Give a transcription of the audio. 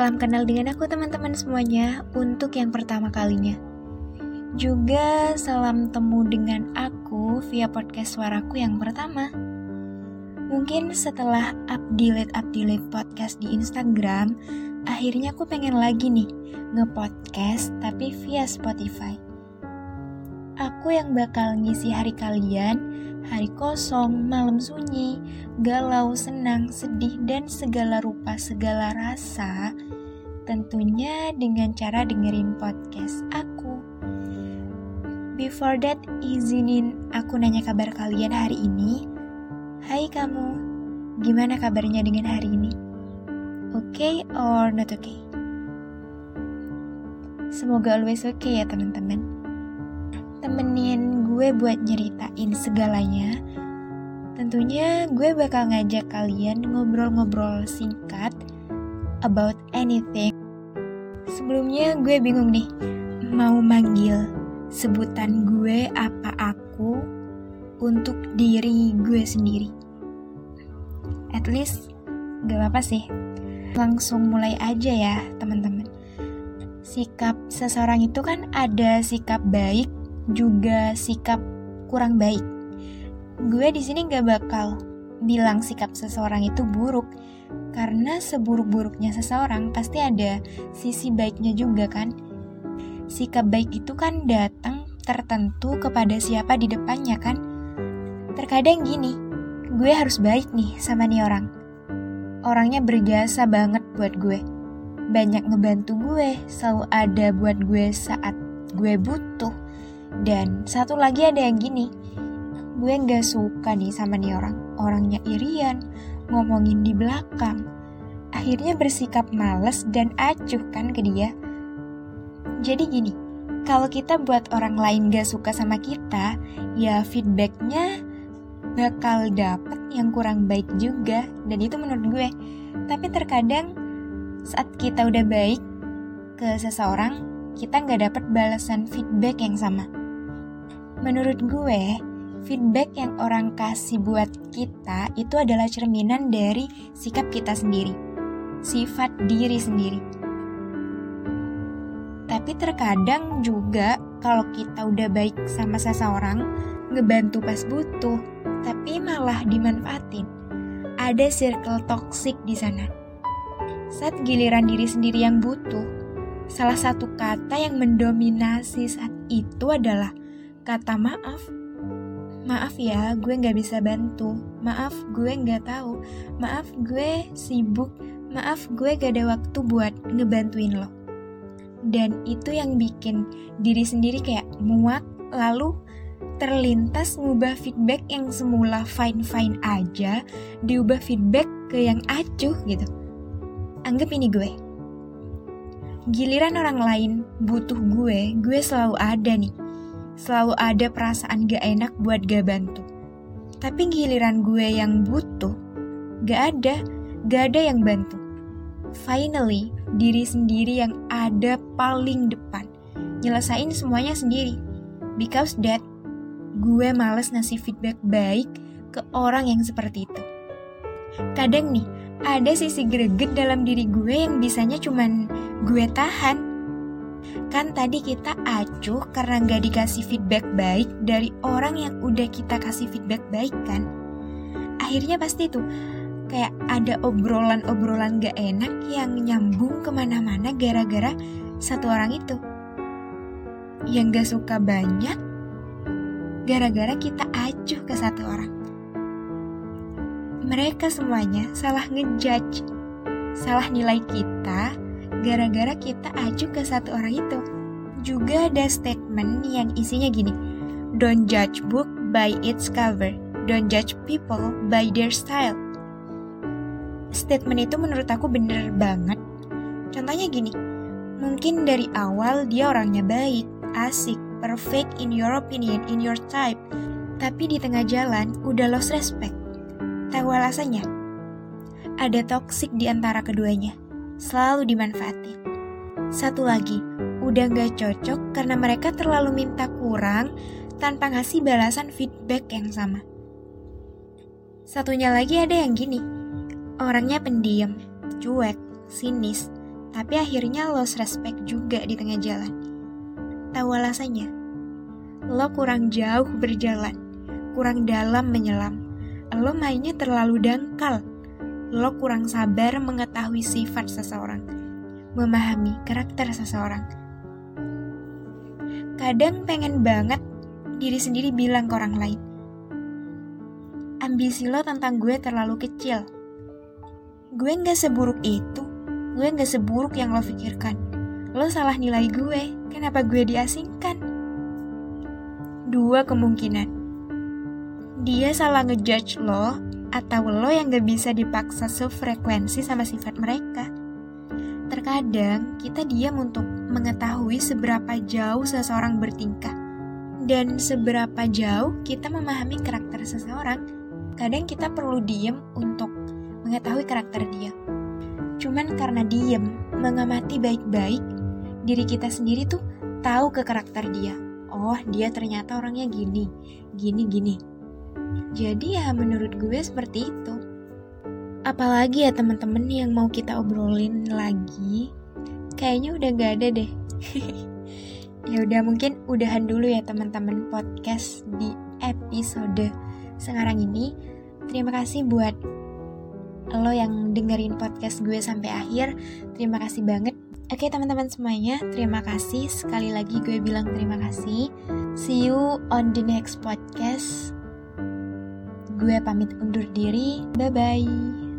Salam kenal dengan aku teman-teman semuanya untuk yang pertama kalinya. Juga salam temu dengan aku via podcast suaraku yang pertama. Mungkin setelah update update podcast di Instagram, akhirnya aku pengen lagi nih nge-podcast tapi via Spotify. Aku yang bakal ngisi hari kalian, hari kosong, malam sunyi, galau, senang, sedih, dan segala rupa, segala rasa, tentunya dengan cara dengerin podcast aku. Before that, izinin aku nanya kabar kalian hari ini. Hai kamu, gimana kabarnya dengan hari ini? Oke okay or not okay? Semoga always okay ya teman-teman. Temenin gue buat nyeritain segalanya. Tentunya gue bakal ngajak kalian ngobrol-ngobrol singkat about anything. Sebelumnya gue bingung nih, mau manggil sebutan gue apa aku untuk diri gue sendiri. At least gak apa-apa sih. Langsung mulai aja ya teman-teman. Sikap seseorang itu kan ada sikap baik juga sikap kurang baik. Gue di sini gak bakal bilang sikap seseorang itu buruk karena seburuk-buruknya seseorang pasti ada sisi baiknya juga kan sikap baik itu kan datang tertentu kepada siapa di depannya kan? Terkadang gini, gue harus baik nih sama nih orang. Orangnya berjasa banget buat gue. Banyak ngebantu gue, selalu ada buat gue saat gue butuh. Dan satu lagi ada yang gini, gue gak suka nih sama nih orang. Orangnya irian, ngomongin di belakang. Akhirnya bersikap males dan acuh kan ke dia jadi gini, kalau kita buat orang lain gak suka sama kita, ya feedbacknya bakal dapet yang kurang baik juga, dan itu menurut gue. Tapi terkadang saat kita udah baik ke seseorang, kita nggak dapet balasan feedback yang sama. Menurut gue, feedback yang orang kasih buat kita itu adalah cerminan dari sikap kita sendiri, sifat diri sendiri. Tapi terkadang juga kalau kita udah baik sama seseorang, ngebantu pas butuh, tapi malah dimanfaatin. Ada circle toxic di sana. Saat giliran diri sendiri yang butuh, salah satu kata yang mendominasi saat itu adalah kata maaf. Maaf ya, gue gak bisa bantu. Maaf, gue gak tahu. Maaf, gue sibuk. Maaf, gue gak ada waktu buat ngebantuin lo dan itu yang bikin diri sendiri kayak muak lalu terlintas ngubah feedback yang semula fine-fine aja diubah feedback ke yang acuh gitu anggap ini gue giliran orang lain butuh gue gue selalu ada nih selalu ada perasaan gak enak buat gak bantu tapi giliran gue yang butuh gak ada gak ada yang bantu finally diri sendiri yang ada paling depan. Nyelesain semuanya sendiri. Because that, gue males ngasih feedback baik ke orang yang seperti itu. Kadang nih, ada sisi greget dalam diri gue yang bisanya cuman gue tahan. Kan tadi kita acuh karena gak dikasih feedback baik dari orang yang udah kita kasih feedback baik kan. Akhirnya pasti tuh kayak ada obrolan-obrolan gak enak yang nyambung ke mana-mana gara-gara satu orang itu. Yang gak suka banyak, gara-gara kita acuh ke satu orang. Mereka semuanya salah ngejudge, salah nilai kita, gara-gara kita acuh ke satu orang itu. Juga ada statement yang isinya gini, Don't judge book by its cover, don't judge people by their style statement itu menurut aku bener banget. Contohnya gini, mungkin dari awal dia orangnya baik, asik, perfect in your opinion, in your type, tapi di tengah jalan udah lost respect. Tahu alasannya? Ada toxic di antara keduanya, selalu dimanfaatin. Satu lagi, udah gak cocok karena mereka terlalu minta kurang tanpa ngasih balasan feedback yang sama. Satunya lagi ada yang gini, Orangnya pendiam, cuek, sinis, tapi akhirnya lost respect juga di tengah jalan. Tahu alasannya? Lo kurang jauh berjalan, kurang dalam menyelam. Lo mainnya terlalu dangkal. Lo kurang sabar mengetahui sifat seseorang, memahami karakter seseorang. Kadang pengen banget diri sendiri bilang ke orang lain, ambisi lo tentang gue terlalu kecil. Gue gak seburuk itu, gue gak seburuk yang lo pikirkan. Lo salah nilai gue, kenapa gue diasingkan? Dua kemungkinan. Dia salah ngejudge lo, atau lo yang gak bisa dipaksa sefrekuensi sama sifat mereka. Terkadang kita diam untuk mengetahui seberapa jauh seseorang bertingkah dan seberapa jauh kita memahami karakter seseorang Kadang kita perlu diem untuk mengetahui karakter dia. Cuman karena diem, mengamati baik-baik, diri kita sendiri tuh tahu ke karakter dia. Oh, dia ternyata orangnya gini, gini, gini. Jadi ya menurut gue seperti itu. Apalagi ya teman-teman yang mau kita obrolin lagi, kayaknya udah gak ada deh. ya udah mungkin udahan dulu ya teman-teman podcast di episode sekarang ini. Terima kasih buat lo yang dengerin podcast gue sampai akhir. Terima kasih banget. Oke teman-teman semuanya, terima kasih. Sekali lagi gue bilang terima kasih. See you on the next podcast. Gue pamit undur diri. Bye-bye.